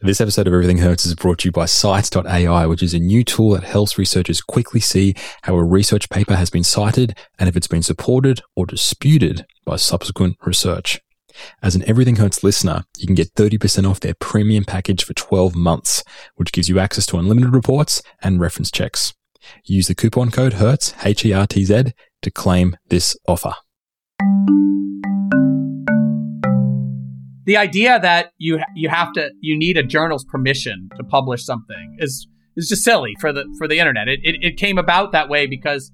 This episode of Everything Hertz is brought to you by Cites.ai, which is a new tool that helps researchers quickly see how a research paper has been cited and if it's been supported or disputed by subsequent research. As an Everything Hertz listener, you can get 30% off their premium package for 12 months, which gives you access to unlimited reports and reference checks. Use the coupon code HERTZ, H-E-R-T-Z, to claim this offer. The idea that you you have to you need a journal's permission to publish something is is just silly for the for the internet. It, it it came about that way because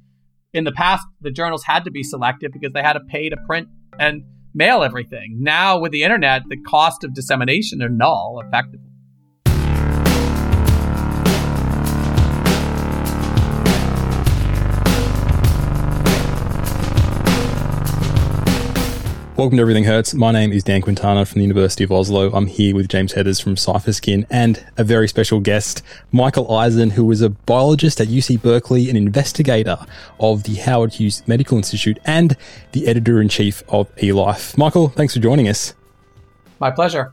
in the past the journals had to be selective because they had to pay to print and mail everything. Now with the internet, the cost of dissemination are null effectively. Welcome to Everything Hertz. My name is Dan Quintana from the University of Oslo. I'm here with James Heathers from Cipher Skin and a very special guest, Michael Eisen, who is a biologist at UC Berkeley, an investigator of the Howard Hughes Medical Institute, and the editor in chief of eLife. Michael, thanks for joining us. My pleasure.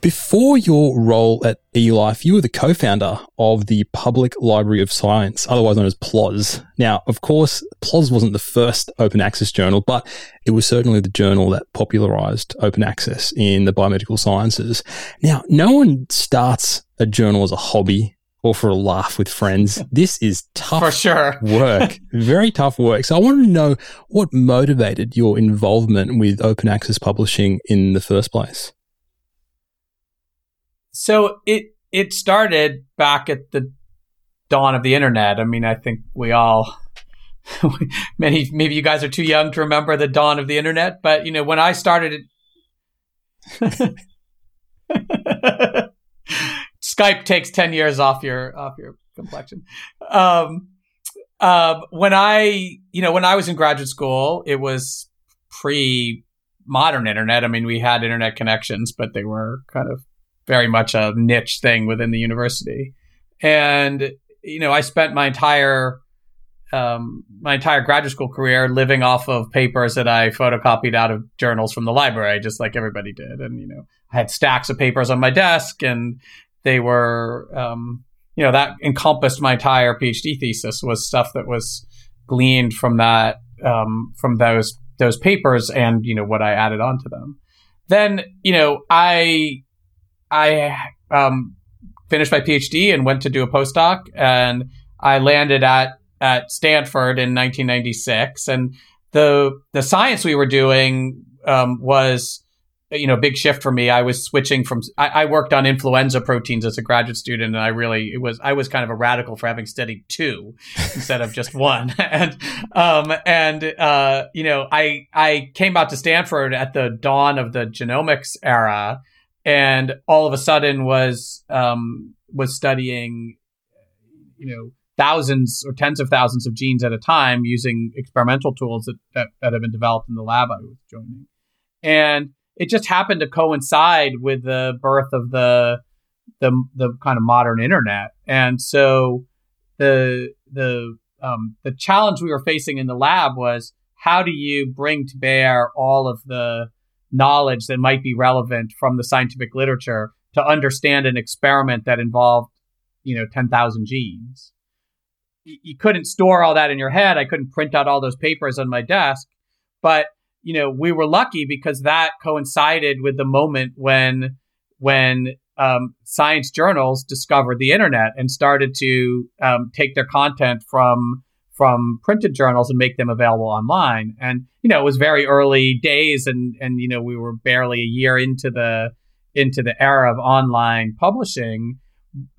Before your role at eLife, you were the co-founder of the Public Library of Science, otherwise known as PLOS. Now, of course, PLOS wasn't the first open access journal, but it was certainly the journal that popularized open access in the biomedical sciences. Now, no one starts a journal as a hobby or for a laugh with friends. This is tough for sure work, very tough work. So I want to know what motivated your involvement with open access publishing in the first place. So it it started back at the dawn of the internet. I mean, I think we all many maybe you guys are too young to remember the dawn of the internet, but you know, when I started Skype takes 10 years off your off your complexion. Um, um, when I, you know, when I was in graduate school, it was pre modern internet. I mean, we had internet connections, but they were kind of very much a niche thing within the university. And you know, I spent my entire um, my entire graduate school career living off of papers that I photocopied out of journals from the library, just like everybody did. And you know, I had stacks of papers on my desk, and they were, um, you know, that encompassed my entire PhD thesis was stuff that was gleaned from that um, from those those papers, and you know what I added onto them. Then you know, I I um, finished my PhD and went to do a postdoc, and I landed at at Stanford in 1996. And the the science we were doing um, was you know a big shift for me. I was switching from I, I, worked on influenza proteins as a graduate student, and I really it was I was kind of a radical for having studied two instead of just one. and um, and uh, you know I I came out to Stanford at the dawn of the genomics era and all of a sudden was um, was studying, you know, thousands or tens of thousands of genes at a time using experimental tools that, that, that have been developed in the lab I was joining, and it just happened to coincide with the birth of the the the kind of modern internet, and so the the um, the challenge we were facing in the lab was how do you bring to bear all of the knowledge that might be relevant from the scientific literature to understand an experiment that involved, you know, 10,000 genes. You couldn't store all that in your head. I couldn't print out all those papers on my desk. But, you know, we were lucky because that coincided with the moment when, when um, science journals discovered the internet and started to um, take their content from from printed journals and make them available online. And you know, it was very early days, and and you know, we were barely a year into the into the era of online publishing.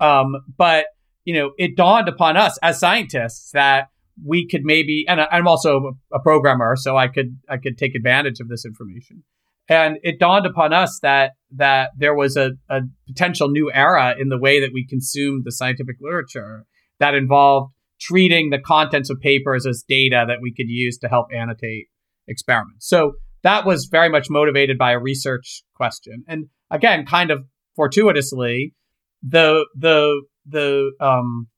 Um, but you know, it dawned upon us as scientists that we could maybe, and I'm also a programmer, so I could I could take advantage of this information. And it dawned upon us that that there was a, a potential new era in the way that we consumed the scientific literature that involved treating the contents of papers as data that we could use to help annotate experiments. So that was very much motivated by a research question. And again, kind of fortuitously, the the the um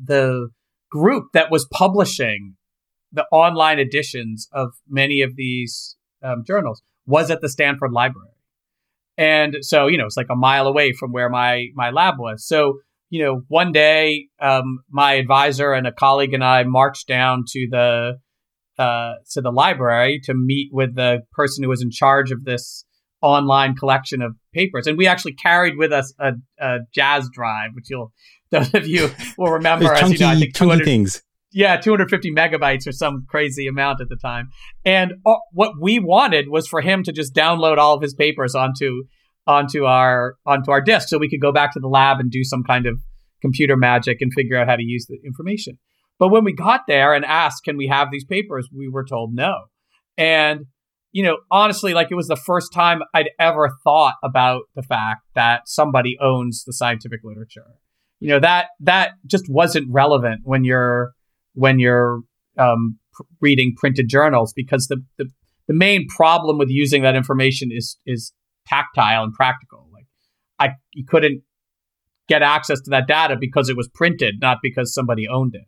the group that was publishing the online editions of many of these um, journals was at the Stanford Library. And so, you know, it's like a mile away from where my my lab was. So, you know, one day, um, my advisor and a colleague and I marched down to the uh, to the library to meet with the person who was in charge of this online collection of papers. And we actually carried with us a, a Jaz drive, which you'll those of you will remember as chunky, you know, I think 200 things. Yeah, 250 megabytes or some crazy amount at the time. And uh, what we wanted was for him to just download all of his papers onto onto our onto our disk so we could go back to the lab and do some kind of computer magic and figure out how to use the information. But when we got there and asked, "Can we have these papers?" we were told no. And you know, honestly, like it was the first time I'd ever thought about the fact that somebody owns the scientific literature. You know, that that just wasn't relevant when you're when you're um, pr- reading printed journals because the, the the main problem with using that information is is tactile and practical. Like I you couldn't get access to that data because it was printed, not because somebody owned it.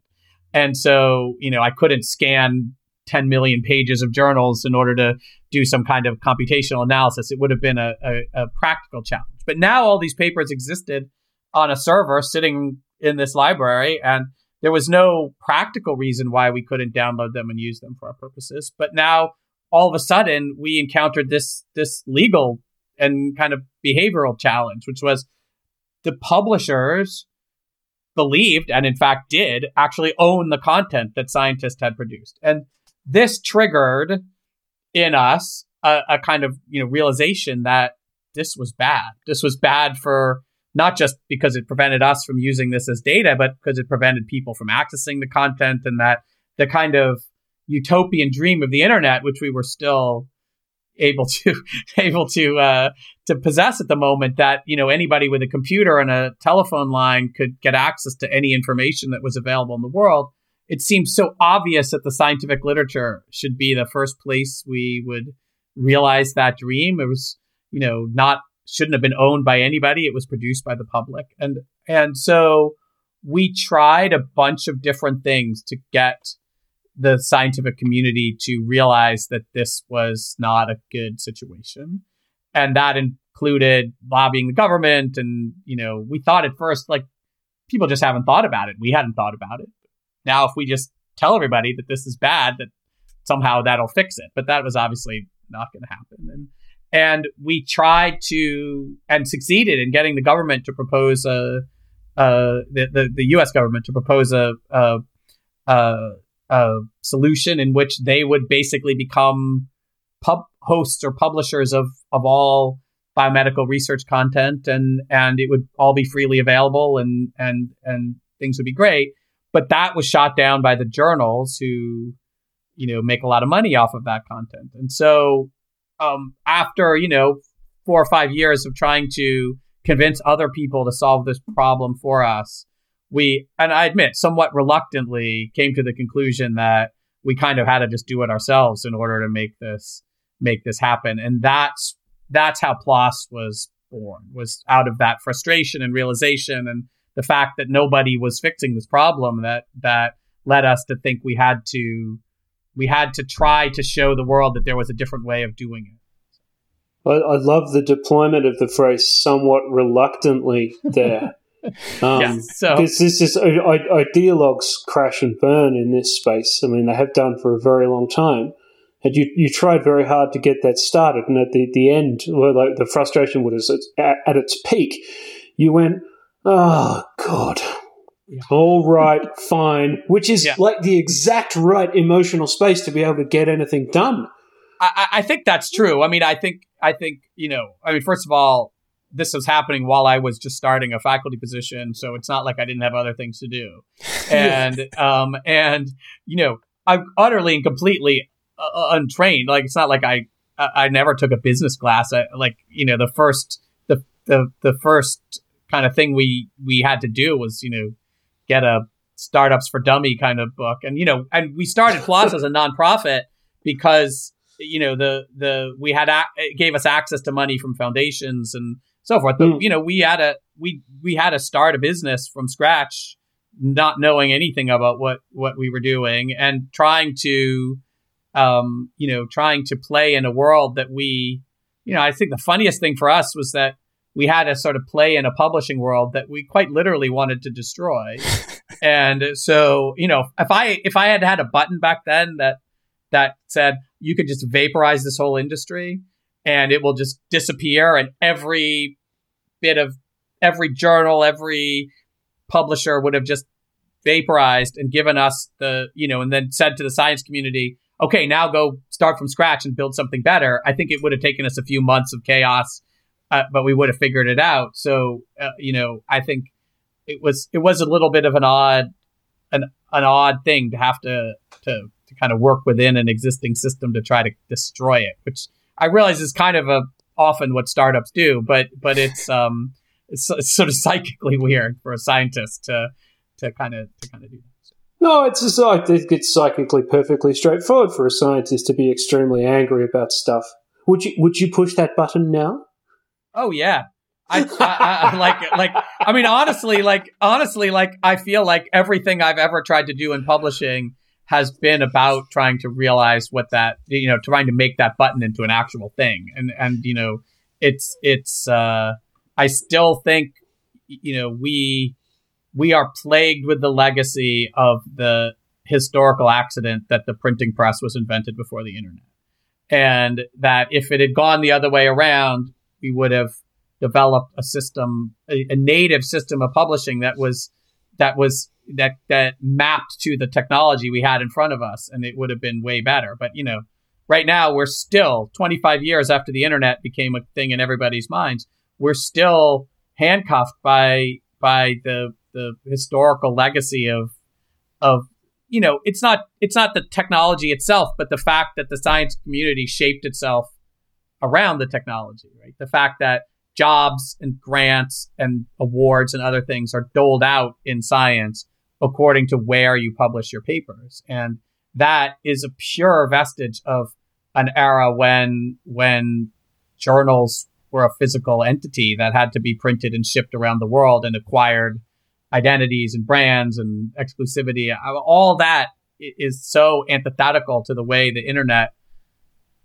And so, you know, I couldn't scan 10 million pages of journals in order to do some kind of computational analysis. It would have been a, a, a practical challenge. But now all these papers existed on a server sitting in this library, and there was no practical reason why we couldn't download them and use them for our purposes. But now all of a sudden we encountered this this legal and kind of behavioral challenge, which was the publishers believed and in fact did actually own the content that scientists had produced. And this triggered in us a, a, kind of you know realization that this was bad. This was bad for not just because it prevented us from using this as data, but because it prevented people from accessing the content and that the kind of utopian dream of the internet, which we were still able to able to uh, to possess at the moment, that you know anybody with a computer and a telephone line could get access to any information that was available in the world it seems so obvious that the scientific literature should be the first place we would realize that dream. It was, you know, not shouldn't have been owned by anybody. It was produced by the public, and and so we tried a bunch of different things to get the scientific community to realize that this was not a good situation, and that included lobbying the government. And you know, we thought at first like people just haven't thought about it. We hadn't thought about it. Now, if we just tell everybody that this is bad, that somehow that'll fix it. But that was obviously not going to happen. And and we tried to and succeeded in getting the government to propose a, uh, the, the, the U.S. government to propose a, a, a, a solution in which they would basically become pub hosts or publishers of of all biomedical research content, and and it would all be freely available, and and and things would be great. But that was shot down by the journals who you know make a lot of money off of that content. And so um, after you know four or five years of trying to convince other people to solve this problem for us we and i admit somewhat reluctantly came to the conclusion that we kind of had to just do it ourselves in order to make this make this happen and that's that's how PLOS was born was out of that frustration and realization and the fact that nobody was fixing this problem that that led us to think we had to we had to try to show the world that there was a different way of doing it. I, I love the deployment of the phrase "somewhat reluctantly" there. Um, yeah, so this, this is ideologues crash and burn in this space. I mean, they have done for a very long time, and you you tried very hard to get that started. And at the the end, like the frustration was at, at its peak, you went, Oh, God. Yeah. All right, fine. Which is yeah. like the exact right emotional space to be able to get anything done. I, I think that's true. I mean, I think, I think, you know, I mean, first of all, this was happening while I was just starting a faculty position, so it's not like I didn't have other things to do. And um and you know, I'm utterly and completely uh, uh, untrained. Like it's not like I I never took a business class. I, like you know, the first the the the first kind of thing we we had to do was you know get a startups for dummy kind of book and you know and we started PLOS as a nonprofit because you know the the we had a, it gave us access to money from foundations and so forth but mm. you know we had a we we had to start a business from scratch not knowing anything about what what we were doing and trying to um you know trying to play in a world that we you know, I think the funniest thing for us was that we had to sort of play in a publishing world that we quite literally wanted to destroy. and so, you know, if I if I had had a button back then that that said you could just vaporize this whole industry and it will just disappear and every bit of every journal, every publisher would have just vaporized and given us the, you know, and then said to the science community, okay, now go start from scratch and build something better. I think it would have taken us a few months of chaos uh, but we would have figured it out. So, uh, you know, I think it was it was a little bit of an odd an an odd thing to have to to to kind of work within an existing system to try to destroy it, which I realize is kind of a often what startups do, but but it's um it's, it's sort of psychically weird for a scientist to to kind of to kind of do that. No, it's I think it's psychically perfectly straightforward for a scientist to be extremely angry about stuff. Would you would you push that button now? Oh yeah. I, I, I, like like I mean honestly like honestly like I feel like everything I've ever tried to do in publishing has been about trying to realize what that you know trying to make that button into an actual thing. And and you know it's it's uh I still think you know we we are plagued with the legacy of the historical accident that the printing press was invented before the internet. And that if it had gone the other way around we would have developed a system, a, a native system of publishing that was that was that that mapped to the technology we had in front of us, and it would have been way better. But you know, right now we're still 25 years after the internet became a thing in everybody's minds. We're still handcuffed by by the the historical legacy of of you know it's not it's not the technology itself but the fact that the science community shaped itself around the technology, right? The fact that jobs and grants and awards and other things are doled out in science according to where you publish your papers. And that is a pure vestige of an era when when journals were a physical entity that had to be printed and shipped around the world and acquired identities and brands and exclusivity. All that is so antithetical to the way the internet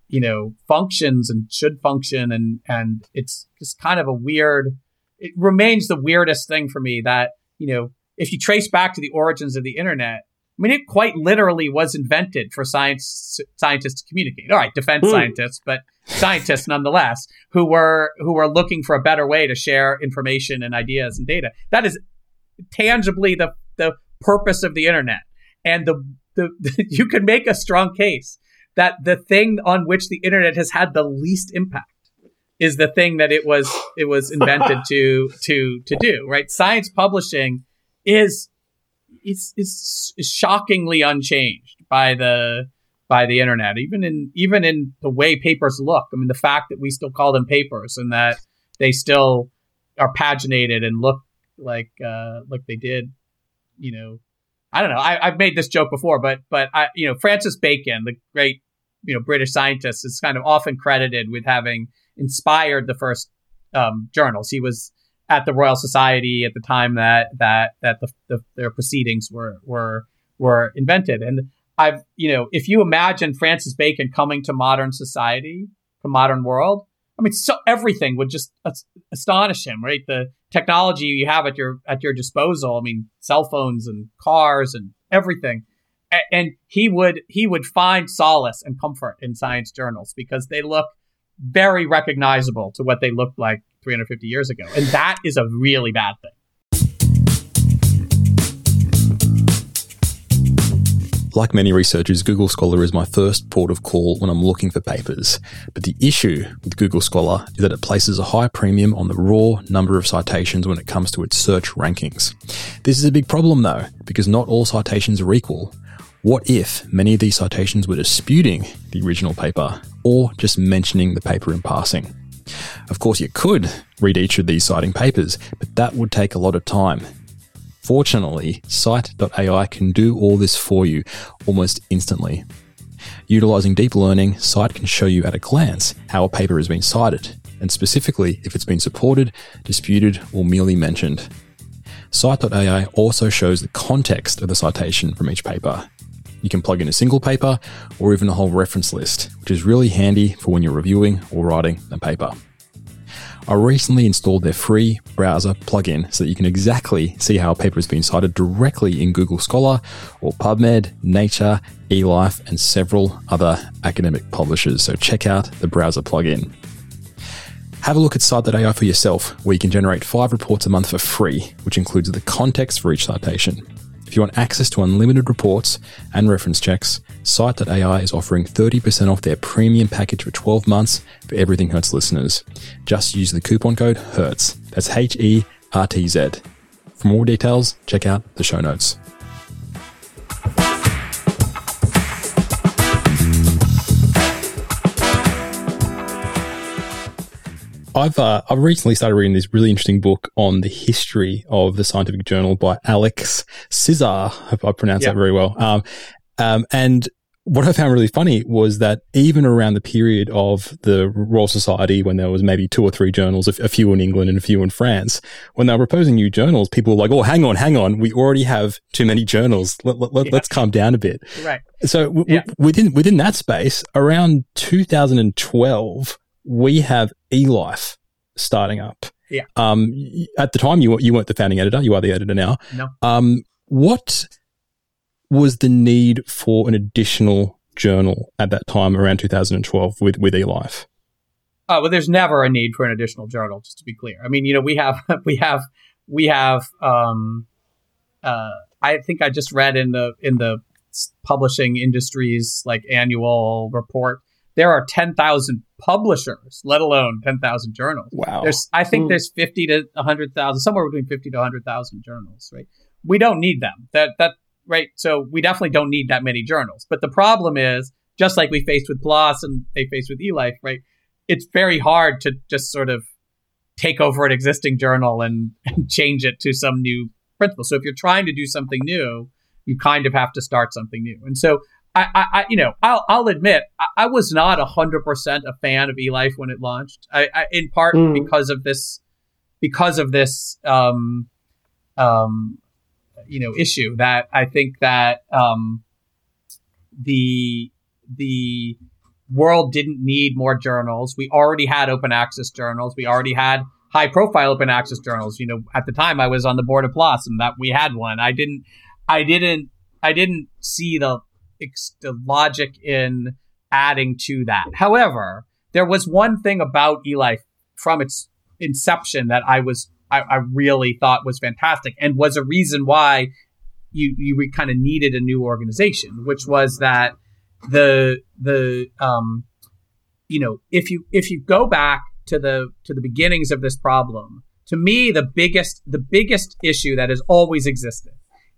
you know, functions and should function. And, and it's just kind of a weird, it remains the weirdest thing for me that, you know, if you trace back to the origins of the internet, I mean, it quite literally was invented for science scientists to communicate. All right, defense mm. scientists, but scientists nonetheless, who were who were looking for a better way to share information and ideas and data. That is tangibly the the purpose of the internet, and the the you can make a strong case that the thing on which the internet has had the least impact is the thing that it was it was invented to to to do right science publishing is is is, shockingly unchanged by the by the internet even in even in the way papers look i mean the fact that we still call them papers and that they still are paginated and look like uh like they did you know I don't know. I, have made this joke before, but but I, you know, Francis Bacon, the great you know British scientist, is kind of often credited with having inspired the first um, journals. He was at the Royal Society at the time that that that the, the, their proceedings were were were invented. And I've you know if you imagine Francis Bacon coming to modern society, to modern world, I mean, so everything would just astonish him, right? The technology you have at your at your disposal. I mean, cell phones and cars and everything and he would he would find solace and comfort in science journals because they look very recognizable to what they looked like 350 years ago and that is a really bad thing Like many researchers, Google Scholar is my first port of call when I'm looking for papers. But the issue with Google Scholar is that it places a high premium on the raw number of citations when it comes to its search rankings. This is a big problem though, because not all citations are equal. What if many of these citations were disputing the original paper or just mentioning the paper in passing? Of course, you could read each of these citing papers, but that would take a lot of time. Fortunately, scite.ai can do all this for you almost instantly. Utilizing deep learning, scite can show you at a glance how a paper has been cited, and specifically if it's been supported, disputed, or merely mentioned. scite.ai also shows the context of the citation from each paper, You can plug in a single paper or even a whole reference list, which is really handy for when you're reviewing or writing a paper. I recently installed their free browser plugin so that you can exactly see how a paper has been cited directly in Google Scholar or PubMed, Nature, eLife, and several other academic publishers. So check out the browser plugin. Have a look at scite.ai for yourself, where you can generate five reports a month for free, which includes the context for each citation. If you want access to unlimited reports and reference checks, scite.ai is offering 30% off their premium package for 12 months for Everything Hertz listeners. Just use the coupon code HERTZ. That's H E R T Z. For more details, check out the show notes. I've uh, I've recently started reading this really interesting book on the history of the scientific journal by Alex Csiszar. If I pronounced that very well. Um, um, and what I found really funny was that even around the period of the Royal Society, when there was maybe two or three journals, a few in England and a few in France, when they were proposing new journals, people were like, "Oh, hang on, hang on, we already have too many journals. Let, us let, yeah. calm down a bit." Right. So w- yeah. w- within within that space, around 2012 we have eLife starting up. Yeah. Um, at the time, you you weren't the founding editor. You are the editor now. No. Um, what was the need for an additional journal at that time, around 2012, with with eLife? Oh well, there's never a need for an additional journal. Just to be clear, I mean, you know, we have we have we have. Um, uh, I think I just read in the in the publishing industry's like annual report there are 10,000 publishers, let alone 10,000 journals. Wow. There's, I think mm. there's 50 to 100,000, somewhere between 50 to 100,000 journals, right? We don't need them. That, that, right? So we definitely don't need that many journals. But the problem is, just like we faced with PLOS and they faced with eLife, right? It's very hard to just sort of take over an existing journal and, and change it to some new principle. So if you're trying to do something new, you kind of have to start something new. And so I, I, you know, I'll, I'll admit, I, I was not hundred percent a fan of eLife when it launched. I, I in part mm. because of this, because of this, um, um, you know, issue that I think that um, the the world didn't need more journals. We already had open access journals. We already had high profile open access journals. You know, at the time I was on the board of PLOS and that we had one. I didn't, I didn't, I didn't see the the logic in adding to that. However, there was one thing about eLife from its inception that I was I, I really thought was fantastic and was a reason why you you kind of needed a new organization, which was that the the um you know if you if you go back to the to the beginnings of this problem to me the biggest the biggest issue that has always existed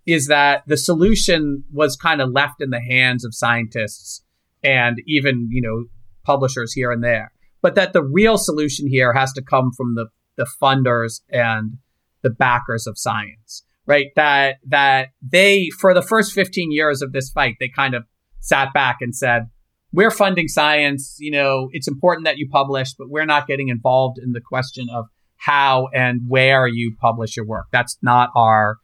is that the solution was kind of left in the hands of scientists and even, you know, publishers here and there. But that the real solution here has to come from the, the funders and the backers of science, right? That, that they, for the first 15 years of this fight, they kind of sat back and said, we're funding science. You know, it's important that you publish, but we're not getting involved in the question of how and where you publish your work. That's not our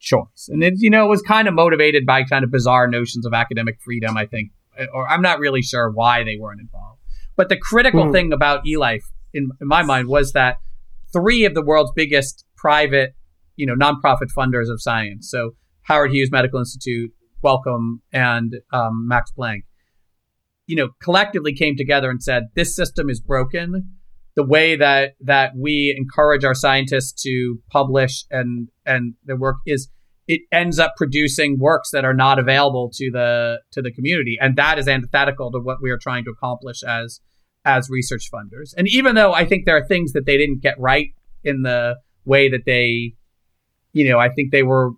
choice. And it, you know, it was kind of motivated by kind of bizarre notions of academic freedom, I think, or I'm not really sure why they weren't involved. But the critical mm. thing about eLife, in, in my mind, was that three of the world's biggest private, you know, nonprofit funders of science, so Howard Hughes Medical Institute, Wellcome, and um, Max Planck, you know, collectively came together and said, this system is broken the way that that we encourage our scientists to publish and and their work is it ends up producing works that are not available to the to the community. And that is antithetical to what we are trying to accomplish as as research funders. And even though i think there are things that they didn't get right in the way that they you know i think they were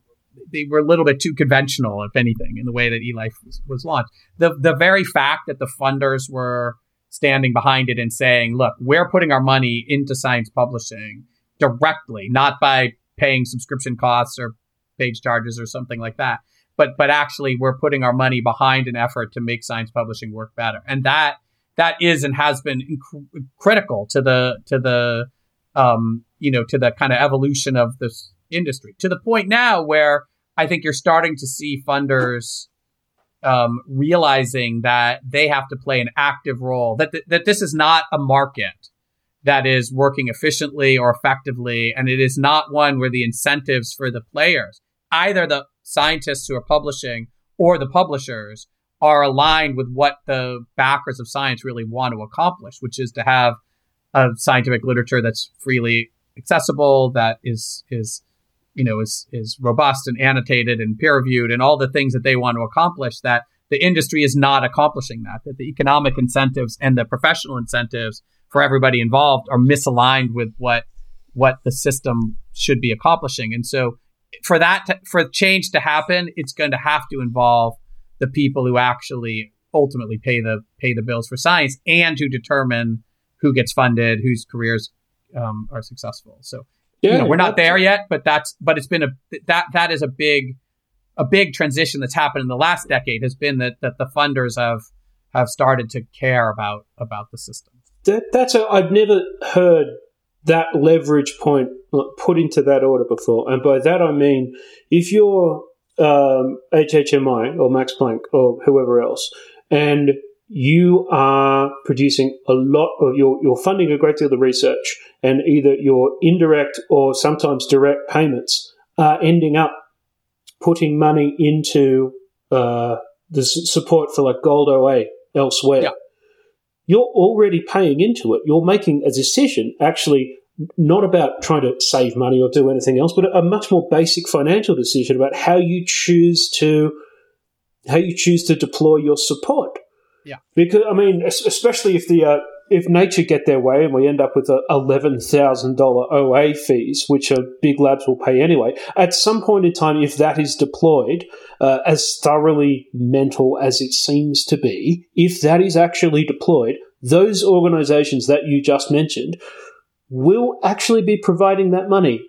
they were a little bit too conventional if anything in the way that eLife was, was launched. The the very fact that the funders were standing behind it and saying, look, we're putting our money into science publishing directly, not by paying subscription costs or page charges or something like that. But but actually we're putting our money behind an effort to make science publishing work better. And that that is and has been inc- critical to the to the um, you know to the kind of evolution of this industry to the point now where I think you're starting to see funders um, realizing that they have to play an active role, that, th- that this is not a market that is working efficiently or effectively, and it is not one where the incentives for the players, either the scientists who are publishing or the publishers, are aligned with what the backers of science really want to accomplish, which is to have a scientific literature that's freely accessible, that is is you know is is robust and annotated and peer reviewed and all the things that they want to accomplish that the industry is not accomplishing that that the economic incentives and the professional incentives for everybody involved are misaligned with what what the system should be accomplishing. And so for that to, for change to happen it's going to have to involve the people who actually ultimately pay the pay the bills for science and who determine who gets funded whose careers um, are successful. So yeah, you know, we're not there yet, but that's but it's been a that that is a big a big transition that's happened in the last decade has been that that the funders have have started to care about about the system. That, that's a, I've never heard that leverage point put into that order before, and by that I mean if you're um, HHMI or Max Planck or whoever else, and you are producing a lot of you're, you're funding a great deal of research and either your indirect or sometimes direct payments are ending up putting money into uh, the support for like gold OA elsewhere. Yeah. You're already paying into it. You're making a decision actually not about trying to save money or do anything else, but a much more basic financial decision about how you choose to how you choose to deploy your support. Yeah. Because I mean, especially if the uh, if nature get their way and we end up with eleven thousand dollar OA fees, which are big labs will pay anyway, at some point in time, if that is deployed uh, as thoroughly mental as it seems to be, if that is actually deployed, those organisations that you just mentioned will actually be providing that money.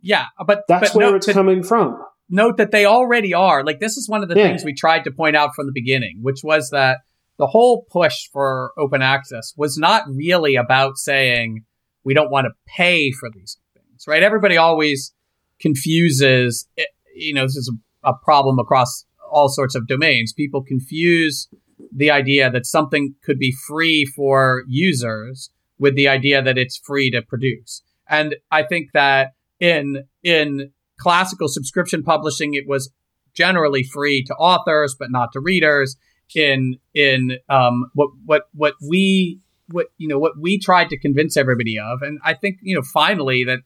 Yeah, but that's but where no, it's coming from note that they already are. Like this is one of the yeah. things we tried to point out from the beginning, which was that the whole push for open access was not really about saying we don't want to pay for these things, right? Everybody always confuses, eh, you know, this is a, a problem across all sorts of domains. People confuse the idea that something could be free for users with the idea that it's free to produce. And I think that in in classical subscription publishing, it was generally free to authors, but not to readers. In in um, what what what we what you know what we tried to convince everybody of, and I think you know finally that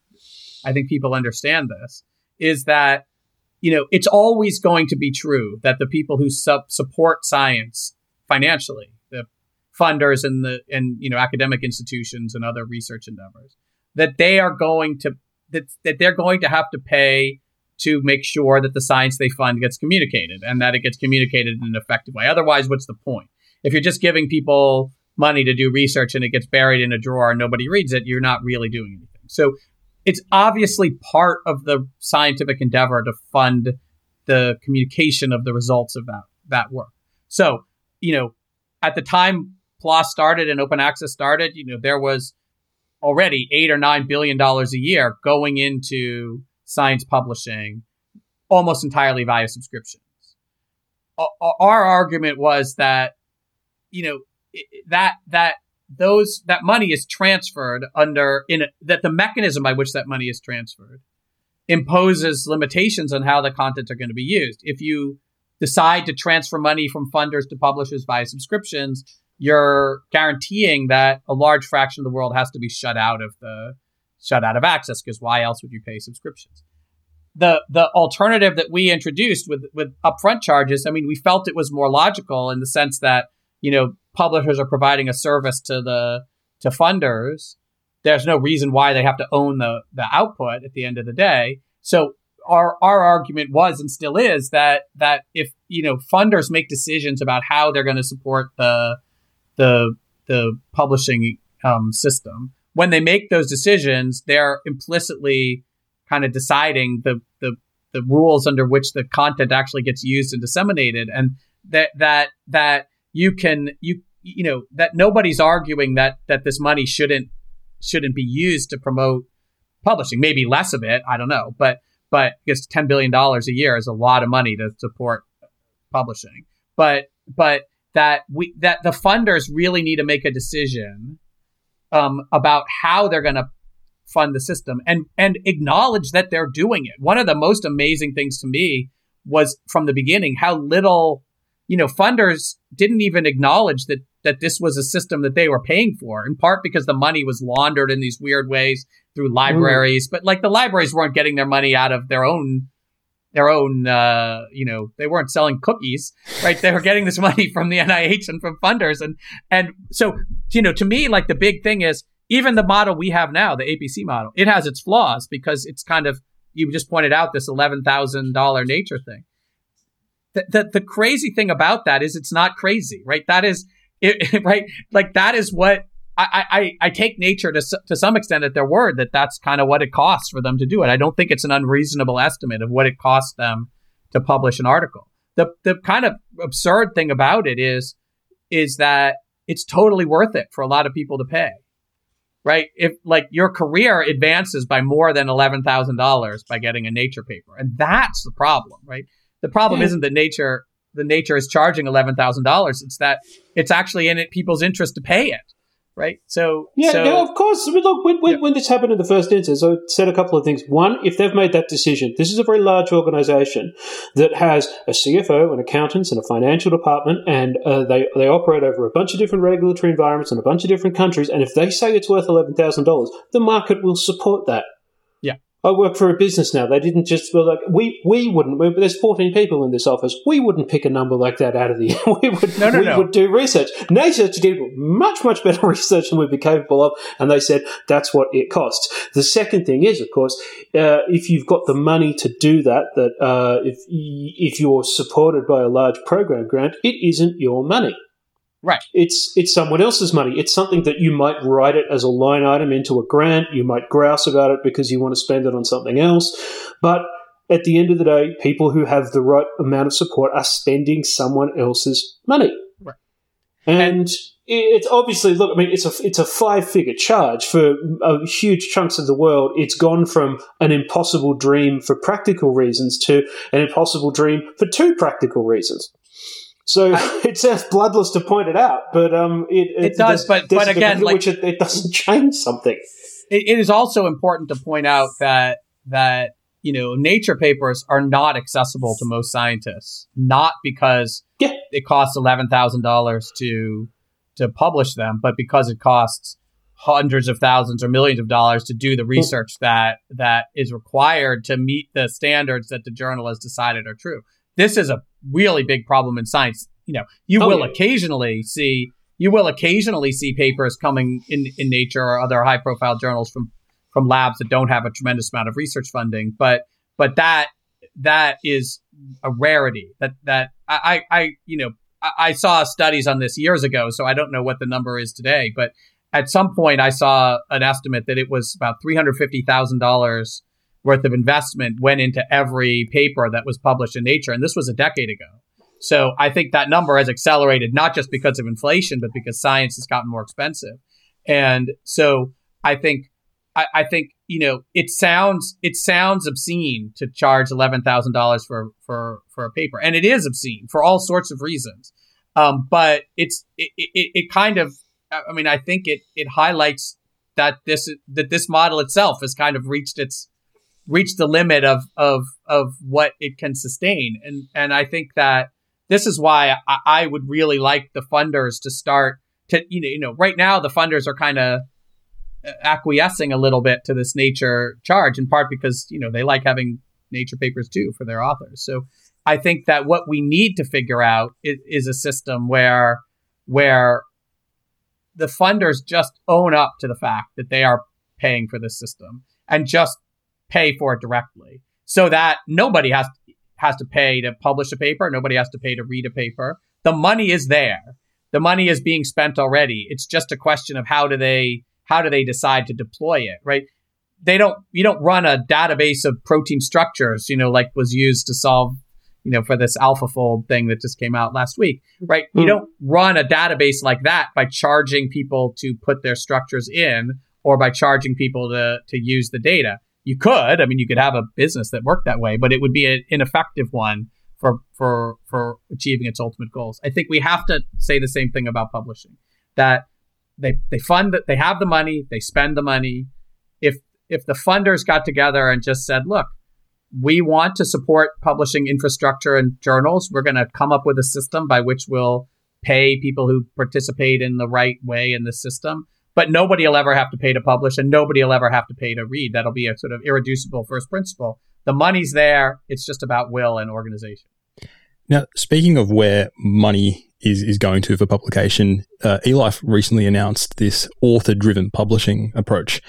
I think people understand this is that you know it's always going to be true that the people who sub- support science financially, the funders and the and you know academic institutions and other research endeavors, that they are going to that, that they're going to have to pay to make sure that the science they fund gets communicated and that it gets communicated in an effective way. Otherwise, what's the point? If you're just giving people money to do research and it gets buried in a drawer and nobody reads it, you're not really doing anything. So it's obviously part of the scientific endeavor to fund the communication of the results of that that work. So, you know, at the time PLOS started and open access started, you know, there was already eight or nine billion dollars a year going into science publishing almost entirely via subscriptions. Our argument was that, you know, that, that those, that money is transferred under, in a, that the mechanism by which that money is transferred imposes limitations on how the contents are going to be used. If you decide to transfer money from funders to publishers via subscriptions, you're guaranteeing that a large fraction of the world has to be shut out of the shut out of access because why else would you pay subscriptions? The the alternative that we introduced with with upfront charges, I mean, we felt it was more logical in the sense that you know publishers are providing a service to the to funders. There's no reason why they have to own the the output at the end of the day. So our our argument was and still is that that if you know funders make decisions about how they're going to support the the the publishing um, system. When they make those decisions, they're implicitly kind of deciding the, the the rules under which the content actually gets used and disseminated, and that that that you can you you know that nobody's arguing that that this money shouldn't shouldn't be used to promote publishing. Maybe less of it, I don't know, but but because ten billion dollars a year is a lot of money to support publishing, but but that we that the funders really need to make a decision um, about how they're going to fund the system and and acknowledge that they're doing it. One of the most amazing things to me was from the beginning how little you know funders didn't even acknowledge that that this was a system that they were paying for in part because the money was laundered in these weird ways through mm. libraries mm. but like the libraries weren't getting their money out of their own their own uh, you know they weren't selling cookies right they were getting this money from the nih and from funders and and so you know to me like the big thing is even the model we have now, the APC model, it has its flaws because it's kind of you just pointed out this eleven thousand dollar nature thing. The, the, the crazy thing about that is it's not crazy, right? That is it, right, like that is what I, I, I take nature to to some extent at their word that that's kind of what it costs for them to do it. I don't think it's an unreasonable estimate of what it costs them to publish an article. The the kind of absurd thing about it is is that it's totally worth it for a lot of people to pay right? If like your career advances by more than eleven thousand dollars by getting a Nature paper, and that's the problem, right? The problem yeah. isn't that Nature the Nature is charging eleven thousand dollars; it's that it's actually in it people's interest to pay it right? So yeah, so, no, of course. I mean, look, when, when, yeah. when, this happened in the first instance, I said a couple of things. One, if they've made that decision, this is a very large organisation that has a CFO and accountants and a financial department, and uh, they they operate over a bunch of different regulatory environments in a bunch of different countries. And if they say it's worth eleven thousand dollars, the market will support that. I work for a business now. They didn't just well, like we we wouldn't. We, there's 14 people in this office. We wouldn't pick a number like that out of the. we would no, no, we no. would do research. Nature did much much better research than we'd be capable of, and they said that's what it costs. The second thing is, of course, uh, if you've got the money to do that, that uh, if if you're supported by a large program grant, it isn't your money. Right. It's it's someone else's money. It's something that you might write it as a line item into a grant. You might grouse about it because you want to spend it on something else. But at the end of the day, people who have the right amount of support are spending someone else's money. Right. And it's obviously look. I mean, it's a it's a five figure charge for uh, huge chunks of the world. It's gone from an impossible dream for practical reasons to an impossible dream for two practical reasons. So it sounds bloodless to point it out, but um, it, it, it does. But but again, like, which it, it, doesn't change something. It, it is also important to point out that that you know nature papers are not accessible to most scientists, not because yeah. it costs eleven thousand dollars to to publish them, but because it costs hundreds of thousands or millions of dollars to do the research that that is required to meet the standards that the journal has decided are true. This is a really big problem in science. You know, you oh, will yeah. occasionally see you will occasionally see papers coming in in Nature or other high profile journals from from labs that don't have a tremendous amount of research funding, but but that that is a rarity. That that I I you know I, I saw studies on this years ago, so I don't know what the number is today, but at some point I saw an estimate that it was about three hundred fifty thousand dollars worth of investment went into every paper that was published in Nature. And this was a decade ago. So I think that number has accelerated, not just because of inflation, but because science has gotten more expensive. And so I think, I, I think, you know, it sounds, it sounds obscene to charge $11,000 for, for, for a paper. And it is obscene for all sorts of reasons. Um, but it's, it, it, it kind of, I mean, I think it, it highlights that this, that this model itself has kind of reached its, reached the limit of of of what it can sustain. And and I think that this is why I, I would really like the funders to start to you know you know right now the funders are kind of uh, acquiescing a little bit to this nature charge in part because you know they like having nature papers too for their authors. So I think that what we need to figure out is, is a system where where the funders just own up to the fact that they are paying for this system and just pay for it directly so that nobody has to, has to pay to publish a paper. Nobody has to pay to read a paper. The money is there. The money is being spent already. It's just a question of how do they how do they decide to deploy it, right? They don't you don't run a database of protein structures, you know, like was used to solve, you know, for this AlphaFold thing that just came out last week, right? Mm-hmm. You hmm. don't run a database like that by charging people to put their structures in or by charging people to to use the data you could. I mean, you could have a business that worked that way, but it would be an ineffective one for for for achieving its ultimate goals. I think we have to say the same thing about publishing. That they they fund that they have the money, they spend the money. If if the funders got together and just said, look, we want to support publishing infrastructure and journals, we're going to come up with a system by which we'll pay people who participate in the right way in the system. But nobody will ever have to pay to publish and nobody will ever have to pay to read. That'll be a sort of irreducible first principle. The money's there. It's just about will and organization. Now, speaking of where money is, is going to for publication, uh, eLife recently announced this author driven publishing approach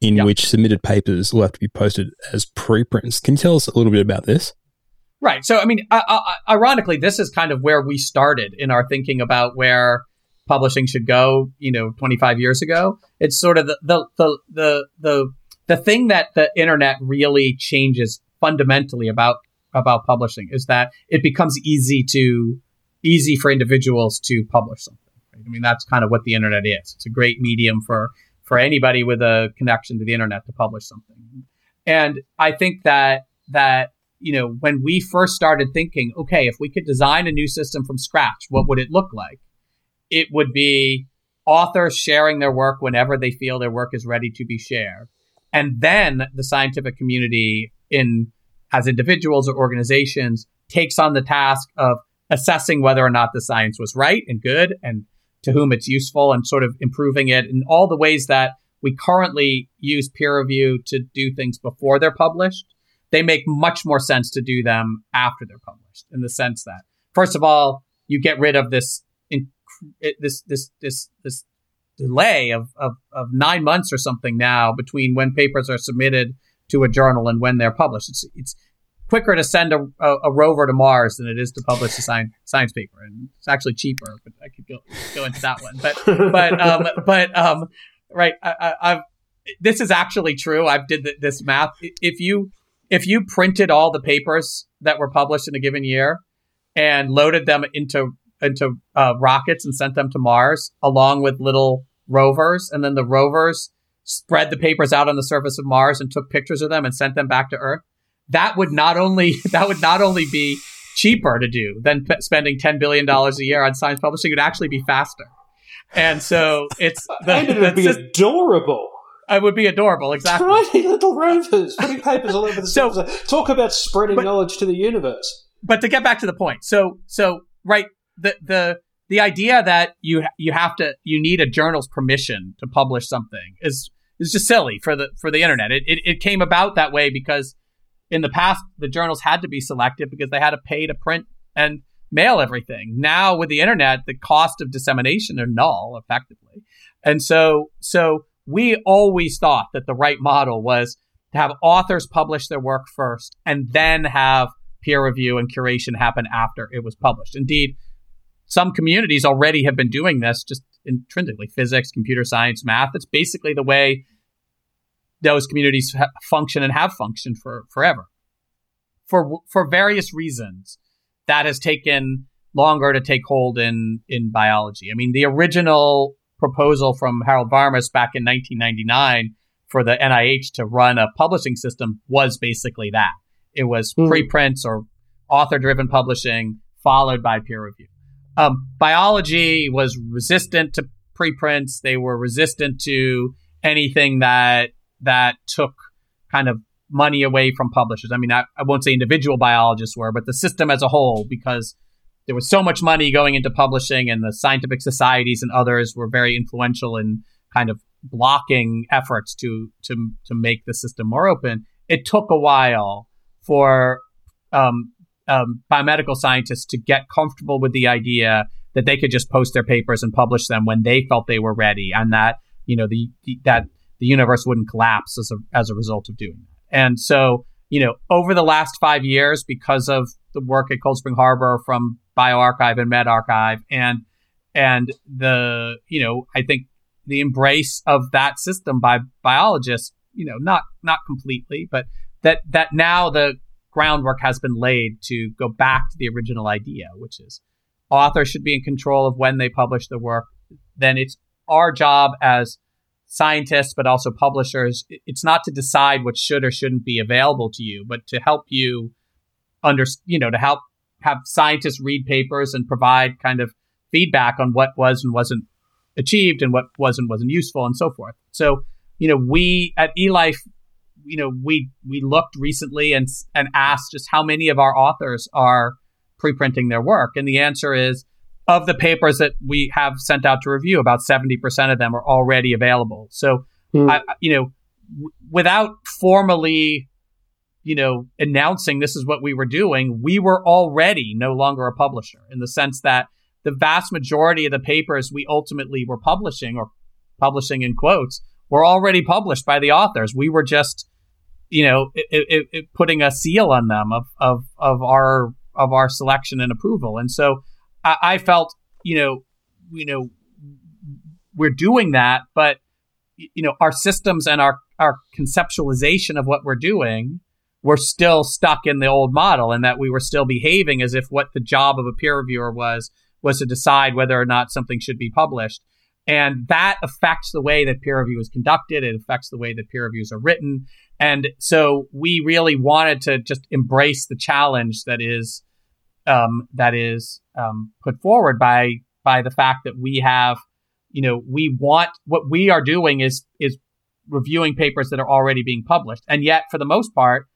in yep. which submitted papers will have to be posted as preprints. Can you tell us a little bit about this? Right. So, I mean, uh, uh, ironically, this is kind of where we started in our thinking about where publishing should go, you know, 25 years ago. It's sort of the, the, the, the, the, the thing that the internet really changes fundamentally about about publishing is that it becomes easy to easy for individuals to publish something. Right? I mean, that's kind of what the internet is. It's a great medium for for anybody with a connection to the internet to publish something. And I think that that you know when we first started thinking, okay, if we could design a new system from scratch, what would it look like? It would be authors sharing their work whenever they feel their work is ready to be shared, and then the scientific community in as individuals or organizations takes on the task of assessing whether or not the science was right and good and to whom it's useful and sort of improving it in all the ways that we currently use peer review to do things before they're published. They make much more sense to do them after they're published in the sense that, first of all, you get rid of this, this, this, this, this delay of, of, of nine months or something now between when papers are submitted to a journal and when they're published. It's it's quicker to send a, a, a rover to Mars than it is to publish a science science paper, and it's actually cheaper. But I could go go into that one. But but um but um right, I, have this is actually true. I've did this math. If you if you printed all the papers that were published in a given year and loaded them into into uh, rockets and sent them to Mars along with little rovers, and then the rovers spread the papers out on the surface of Mars and took pictures of them and sent them back to Earth, that would not only that would not only be cheaper to do than p- spending ten billion dollars a year on science publishing. It would actually be faster. And so it's the, and it would be just, adorable. It would be adorable, exactly. Tiny little rovers putting papers all over the so, Talk about spreading but, knowledge to the universe. But to get back to the point, so so right the the the idea that you you have to you need a journal's permission to publish something is is just silly for the for the internet. It, it it came about that way because in the past the journals had to be selective because they had to pay to print and mail everything. Now with the internet, the cost of dissemination are null effectively, and so so we always thought that the right model was to have authors publish their work first and then have peer review and curation happen after it was published. Indeed, some communities already have been doing this just intrinsically physics, computer science, math. It's basically the way those communities ha- function and have functioned for forever. For for various reasons, that has taken longer to take hold in in biology. I mean, the original proposal from Harold Varmus back in 1999 for the NIH to run a publishing system was basically that. It was mm. preprints or author driven publishing followed by peer review. Um, biology was resistant to preprints. They were resistant to anything that that took kind of money away from publishers. I mean, I, I won't say individual biologists were, but the system as a whole, because there was so much money going into publishing, and the scientific societies and others were very influential in kind of blocking efforts to to to make the system more open. It took a while for um, um, biomedical scientists to get comfortable with the idea that they could just post their papers and publish them when they felt they were ready, and that you know the, the that the universe wouldn't collapse as a as a result of doing that. And so, you know, over the last five years, because of the work at Cold Spring Harbor from bioRxiv and medRxiv, and and the you know, I think the embrace of that system by biologists, you know, not not completely, but that that now the groundwork has been laid to go back to the original idea, which is authors should be in control of when they publish the work. Then it's our job as scientists, but also publishers. It's not to decide what should or shouldn't be available to you, but to help you under, you know, to help have scientists read papers and provide kind of feedback on what was and wasn't achieved and what was and wasn't useful and so forth. So, you know, we at eLife, you know, we we looked recently and and asked just how many of our authors are preprinting their work, and the answer is of the papers that we have sent out to review, about seventy percent of them are already available. So, mm. I, you know, w- without formally you know, announcing this is what we were doing, we were already no longer a publisher in the sense that the vast majority of the papers we ultimately were publishing or publishing in quotes were already published by the authors. We were just, you know, it, it, it putting a seal on them of, of, of our, of our selection and approval. And so I, I felt, you know, you know, we're doing that, but you know, our systems and our, our conceptualization of what we're doing we're still stuck in the old model and that we were still behaving as if what the job of a peer reviewer was was to decide whether or not something should be published. And that affects the way that peer review is conducted. It affects the way that peer reviews are written. And so we really wanted to just embrace the challenge that is um, that is um, put forward by by the fact that we have, you know, we want what we are doing is is reviewing papers that are already being published, and yet for the most part,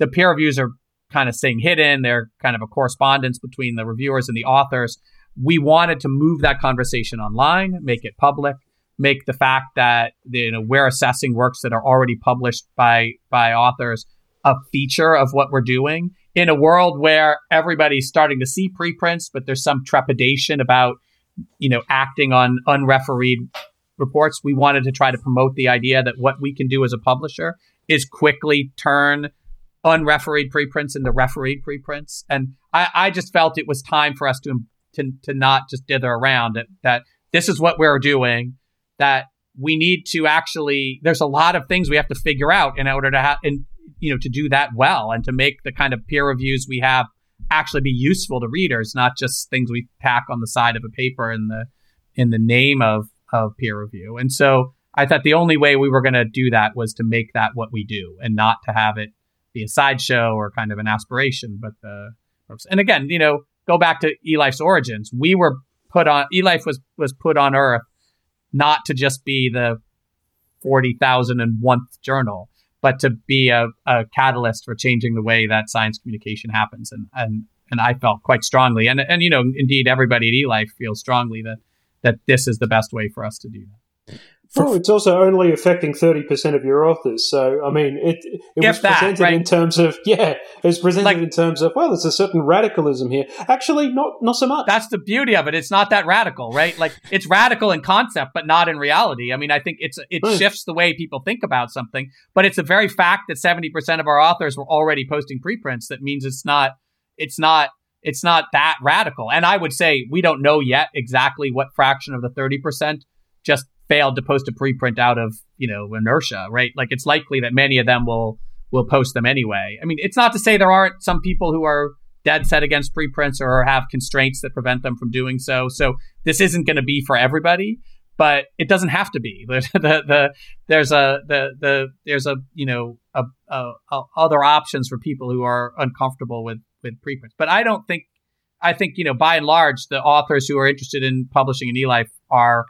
the peer reviews are kind of staying hidden. They're kind of a correspondence between the reviewers and the authors. We wanted to move that conversation online, make it public, make the fact that you know we're assessing works that are already published by by authors a feature of what we're doing in a world where everybody's starting to see preprints, but there's some trepidation about you know acting on unrefereed reports. We wanted to try to promote the idea that what we can do as a publisher is quickly turn unrefereed preprints into refereed preprints. And I, I just felt it was time for us to, to, to not just dither around that this is what we're doing, that we need to actually, there's a lot of things we have to figure out in order to have, and you know, to do that well and to make the kind of peer reviews we have actually be useful to readers, not just things we tack on the side of a paper in the, in the name of, of peer review. And so I thought the only way we were going to do that was to make that what we do and not to have it be a sideshow or kind of an aspiration. But the and again, you know, go back to eLife's origins. We were put on eLife was was put on Earth not to just be the forty thousand and one journal, but to be a, a catalyst for changing the way that science communication happens. And and and I felt quite strongly, and and you know, indeed, everybody at eLife feels strongly that that this is the best way for us to do that. For, it's also only affecting 30% of your authors. So, I mean, it, it was that, presented right? in terms of, yeah, it was presented like, in terms of, well, there's a certain radicalism here. Actually, not, not so much. That's the beauty of it. It's not that radical, right? Like, it's radical in concept, but not in reality. I mean, I think it's, it right. shifts the way people think about something, but it's a very fact that 70% of our authors were already posting preprints. That means it's not, it's not, it's not that radical. And I would say we don't know yet exactly what fraction of the 30% just failed to post a preprint out of you know inertia, right? Like it's likely that many of them will will post them anyway. I mean, it's not to say there aren't some people who are dead set against preprints or have constraints that prevent them from doing so. So this isn't going to be for everybody, but it doesn't have to be. the, the, the there's a the the there's a you know a, a, a other options for people who are uncomfortable with with preprints. But I don't think I think you know by and large the authors who are interested in publishing in eLife are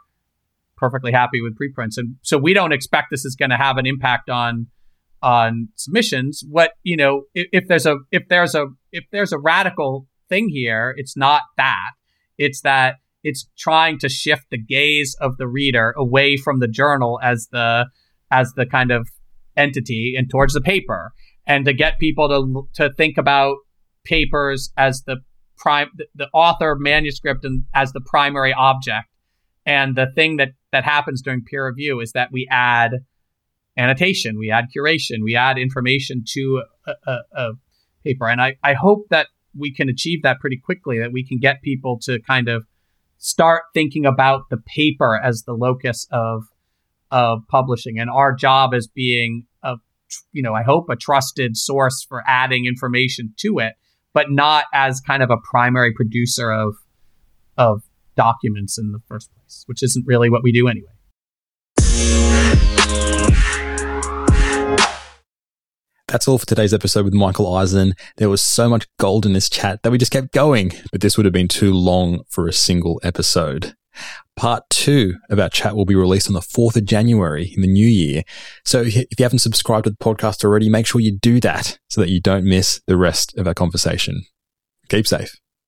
perfectly happy with preprints. And so we don't expect this is going to have an impact on on submissions. What you know, if, if, there's a if there's a if there's a radical thing here, it's not that. It's that it's trying to shift the gaze of the reader away from the journal as the as the kind of entity and towards the paper, and to get people to to think about papers as the prime the, the author manuscript and as the primary object and the thing that that happens during peer review is that we add annotation, we add curation, we add information to a, a, a paper. And I, I hope that we can achieve that pretty quickly, that we can get people to kind of start thinking about the paper as the locus of of publishing and our job as being a you know i hope a trusted source for adding information to it but not as kind of a primary producer of of documents in the first place, which isn't really what we do anyway. That's all for today's episode with Michael Eisen. There was so much gold in this chat that we just kept going, but this would have been too long for a single episode. Part two of our chat will be released on the 4th of January in the new year. So if you haven't subscribed to the podcast already, make sure you do that so that you don't miss the rest of our conversation. Keep safe.